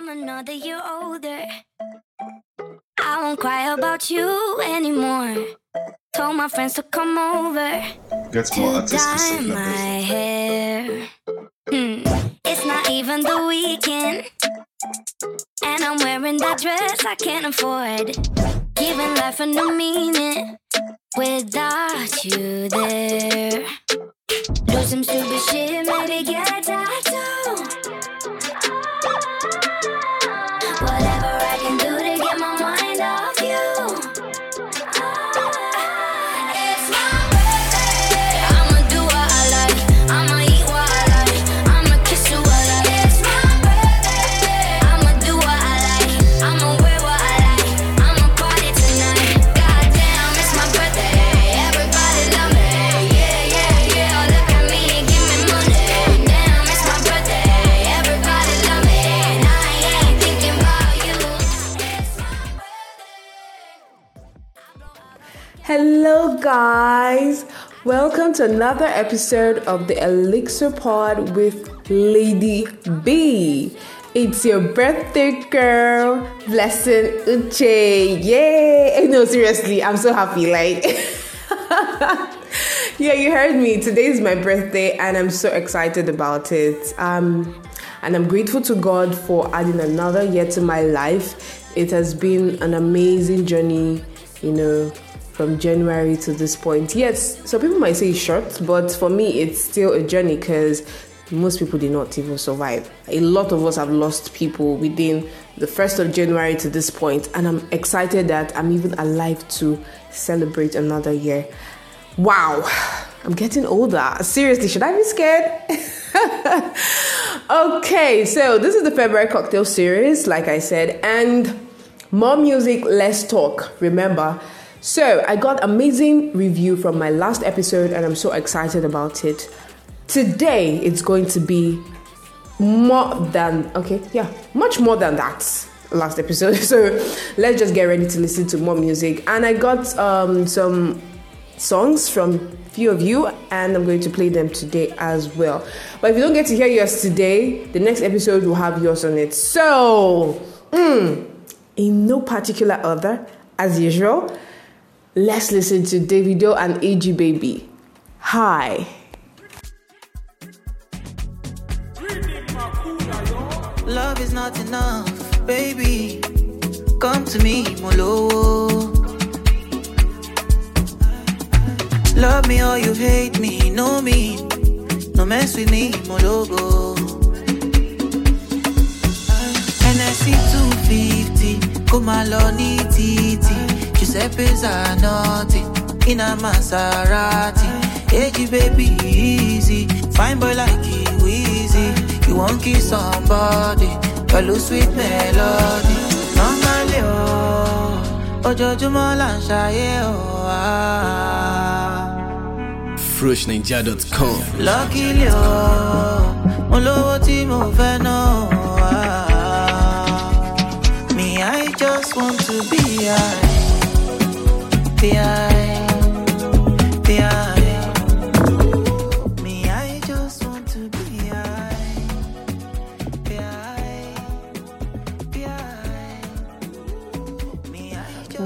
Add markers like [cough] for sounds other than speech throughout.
I'm another year older. I won't cry about you anymore. Told my friends to come over Get more artist dye specific my hair. Hmm. It's not even the weekend. And I'm wearing that dress I can't afford. Giving life a new meaning without you there. Do some stupid shit, maybe get guys. Welcome to another episode of the Elixir Pod with Lady B. It's your birthday girl, Blessing Uche. Yay! [laughs] No, seriously, I'm so happy. Like, [laughs] yeah, you heard me. Today is my birthday, and I'm so excited about it. Um, and I'm grateful to God for adding another year to my life. It has been an amazing journey, you know, from January to this point. Yes, some people might say it's short, but for me, it's still a journey because most people did not even survive. A lot of us have lost people within the 1st of January to this point, and I'm excited that I'm even alive to celebrate another year. Wow, I'm getting older. Seriously, should I be scared? [laughs] okay, so this is the February cocktail series, like I said, and more music, less talk. Remember. So I got amazing review from my last episode, and I'm so excited about it. Today it's going to be more than okay, yeah, much more than that last episode. [laughs] So let's just get ready to listen to more music. And I got um, some songs from few of you and I'm going to play them today as well. But if you don't get to hear yours today, the next episode will have yours on it. So, mm, in no particular order, as usual, let's listen to Davido and AG Baby. Hi. Love is not enough, baby. Come to me, Molo. Love me or you hate me, know me. No mess with me, Mologo. NSC 250, come along, titi. Giuseppe Zanotti, in a Maserati. Hey, baby, easy. Fine boy like you, easy. You won't kiss somebody, follow sweet melody. Normally, oh, ojoojúmọ́ là ń ṣayé, oh, ah. FreshNinja.com. Luckily, oh, mo lówó tí mo fẹ́ oh, ah. Me, I just want to be high,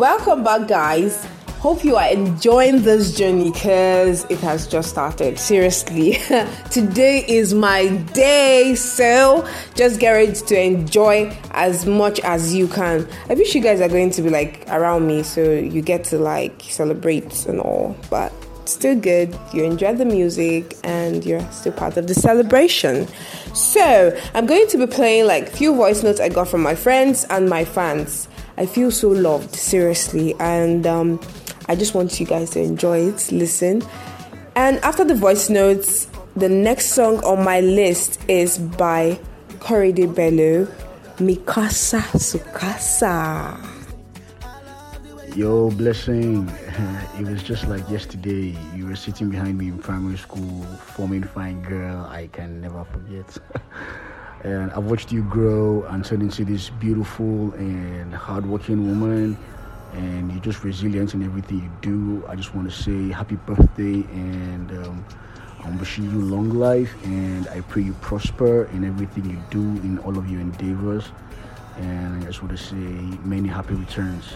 Welcome back, guys. Hope you are enjoying this journey because it has just started. Seriously, [laughs] today is my day, so just get ready to enjoy as much as you can. I wish you guys are going to be like around me so you get to like celebrate and all, but still good. You enjoy the music and you're still part of the celebration. So, I'm going to be playing like few voice notes I got from my friends and my fans. I feel so loved, seriously, and um, I just want you guys to enjoy it, listen. And after the voice notes, the next song on my list is by Korede Bello, Mikasa Sukasa. Yo, blessing. [laughs] It was just like yesterday. You were sitting behind me in primary school, forming fine girl. I can never forget. [laughs] and I've watched you grow and turn into this beautiful and hardworking woman. And you're just resilient in everything you do. I just want to say happy birthday and um, I'm wishing you long life and I pray you prosper in everything you do, in all of your endeavors. And I just want to say many happy returns.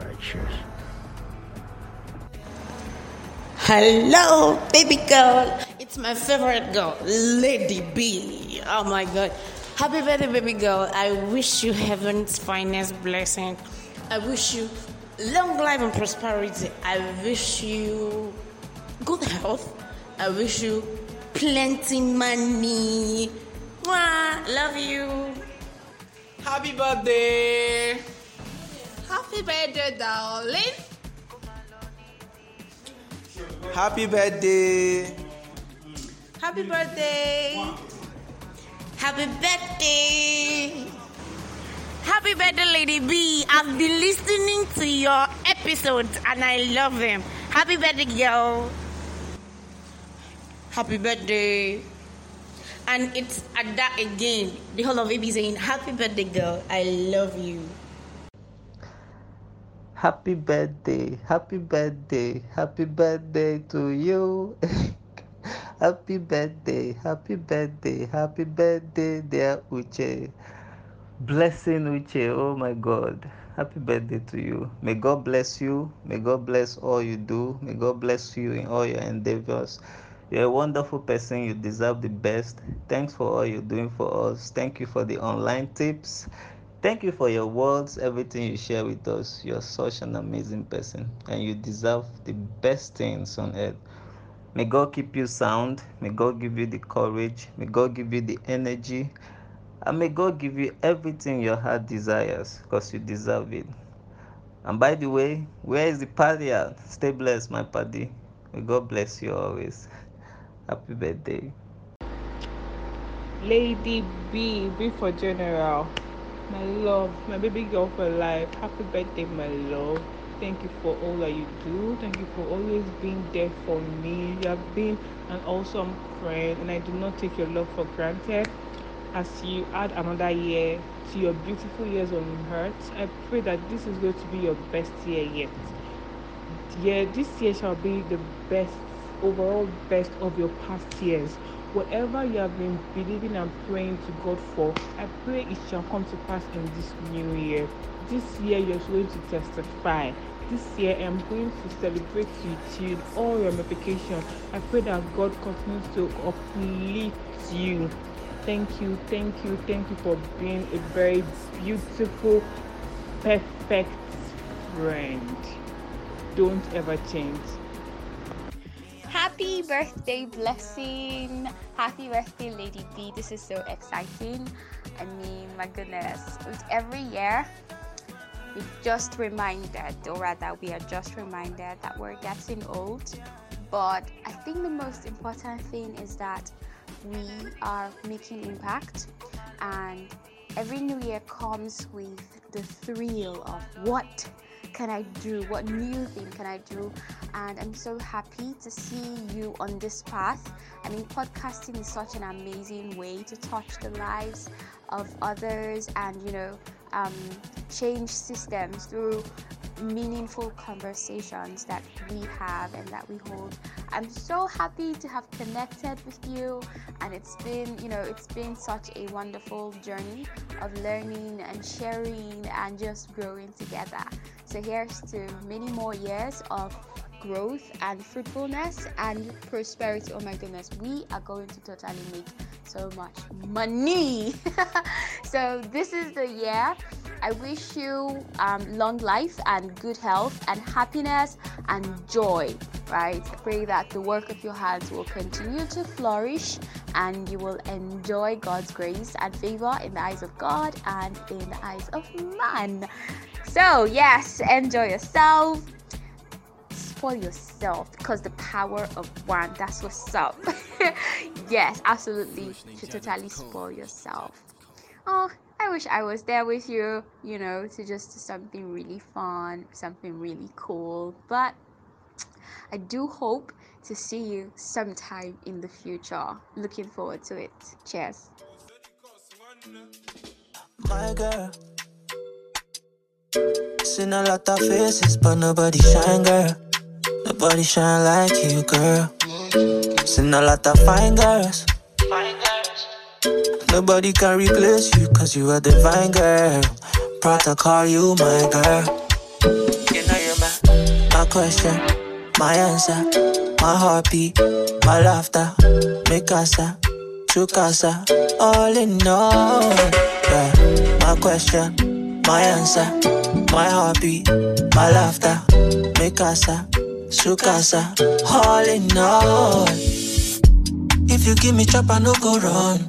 All right, cheers. Hello, baby girl. It's my favorite girl, Lady B. Oh my god. Happy birthday, baby girl. I wish you heaven's finest blessing. I wish you long life and prosperity. I wish you good health. I wish you plenty money. Mwah, love you. Happy birthday! Happy birthday, darling. Happy birthday! Happy birthday. Happy birthday. Happy birthday, Lady B. I've been listening to your episodes and I love them. Happy birthday, girl. Happy birthday. And it's at that again. The whole of it be saying, Happy birthday, girl. I love you. Happy birthday, happy birthday, happy birthday to you. [laughs] happy birthday, happy birthday, happy birthday, dear Uche. Blessing Uche, oh my God. Happy birthday to you. May God bless you. May God bless all you do. May God bless you in all your endeavors. You're a wonderful person. You deserve the best. Thanks for all you're doing for us. Thank you for the online tips. Thank you for your words, everything you share with us. You're such an amazing person and you deserve the best things on earth. May God keep you sound. May God give you the courage. May God give you the energy. And may God give you everything your heart desires because you deserve it. And by the way, where is the party at? Stay blessed, my party. May God bless you always. Happy birthday. Lady B, B for General. My love, my baby girl for life. Happy birthday, my love. Thank you for all that you do. Thank you for always being there for me. You have been an awesome friend, and I do not take your love for granted. As you add another year to your beautiful years on earth, I pray that this is going to be your best year yet. Yeah, this year shall be the best, overall best of your past years. Whatever you have been believing and praying to God for, I pray it shall come to pass in this new year. This year you're going to testify. This year I'm going to celebrate with you all ramifications. I pray that God continues to uplift you. Thank you, thank you, thank you for being a very beautiful, perfect friend. Don't ever change. Happy birthday, blessing. Happy birthday, Lady B. This is so exciting. I mean, my goodness. With every year, we're just reminded, or rather, we are just reminded that we're getting old. But I think the most important thing is that we are making impact, and every new year comes with the thrill of what can I do? What new thing can I do? And I'm so happy to see you on this path. I mean, podcasting is such an amazing way to touch the lives of others and, you know, um, change systems through meaningful conversations that we have and that we hold. I'm so happy to have connected with you and it's been, you know, it's been such a wonderful journey of learning and sharing and just growing together. So here's to many more years of growth and fruitfulness and prosperity. Oh my goodness, we are going to totally make so much money. [laughs] so this is the year. I wish you um, long life and good health and happiness and joy. Right? Pray that the work of your hands will continue to flourish and you will enjoy God's grace and favor in the eyes of God and in the eyes of man. So, yes, enjoy yourself spoil yourself because the power of one that's what's up [laughs] yes absolutely. To totally spoil yourself. oh i wish i was there with you you know to just do something really fun something really cool. But i do hope to see you sometime in the future. Looking forward to it. Cheers. My girl. Seen a lot of faces, but nobody shine, girl. Nobody shine like you, girl. Seen a lot of fine girls. Nobody can replace you, cause you are divine girl. Proud to call you my girl. My, my question, my answer, my heartbeat, my laughter, mi casa, tu casa, all in all. Yeah. My question, my answer, my heartbeat, my laughter, mi casa, su casa, all in all. If you give me chop, I no go run.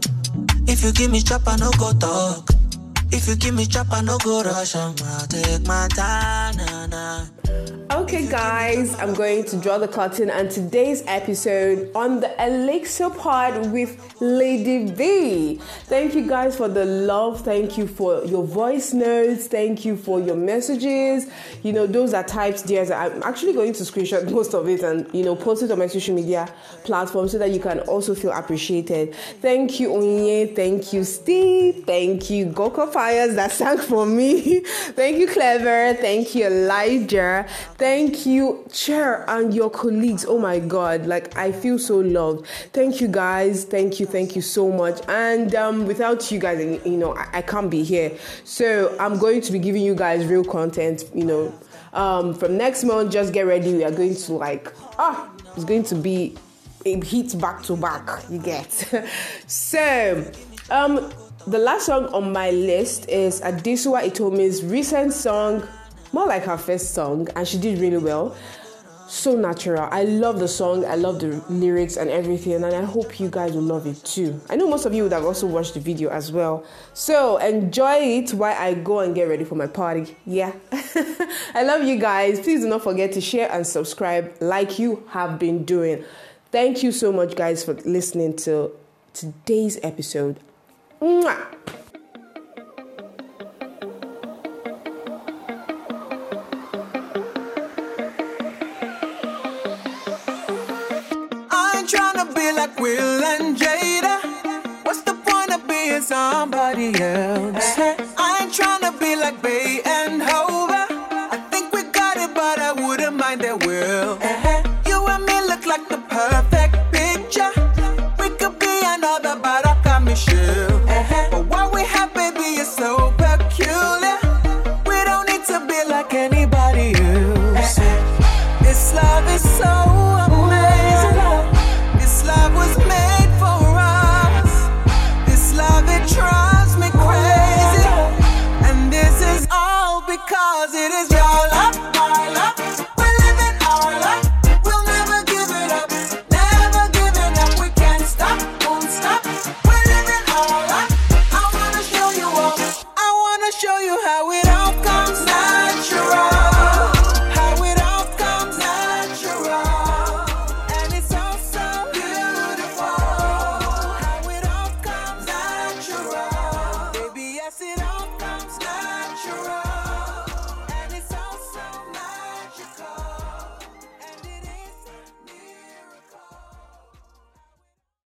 If you give me chop, I no go talk. If you give me chop, I no go rush. I'ma take my time, nah, nah. Okay, guys, I'm going to draw the curtain on today's episode on the Elixir pod with Lady B. Thank you guys for the love. Thank you for your voice notes. Thank you for your messages. You know, those are typed there. I'm actually going to screenshot [laughs] most of it and, you know, post it on my social media platform so that you can also feel appreciated. Thank you, Onye. Thank you, Steve. Thank you, Goko Fires that sang for me. [laughs] Thank you, Clever. Thank you, Elijah. Thank you, Chair, and your colleagues. Oh my God, like I feel so loved. Thank you, guys. Thank you, thank you so much. And um, without you guys, you know, I, I can't be here. So I'm going to be giving you guys real content. You know, um, from next month, just get ready. We are going to like ah, it's going to be a hit back to back. You get [laughs] so. Um, the last song on my list is Adesua Etomi's recent song more like her first song, and she did really well. So natural. I love the song, I love the lyrics and everything, and I hope you guys will love it too. I know most of you would have also watched the video as well. So enjoy it while I go and get ready for my party. Yeah. [laughs] I love you guys. Please do not forget to share and subscribe like you have been doing. Thank you so much, guys, for listening to today's episode. Mwah! Like Will and Jada. What's the point of being somebody else? Uh-huh. I ain't trying to be like Bey and Hova.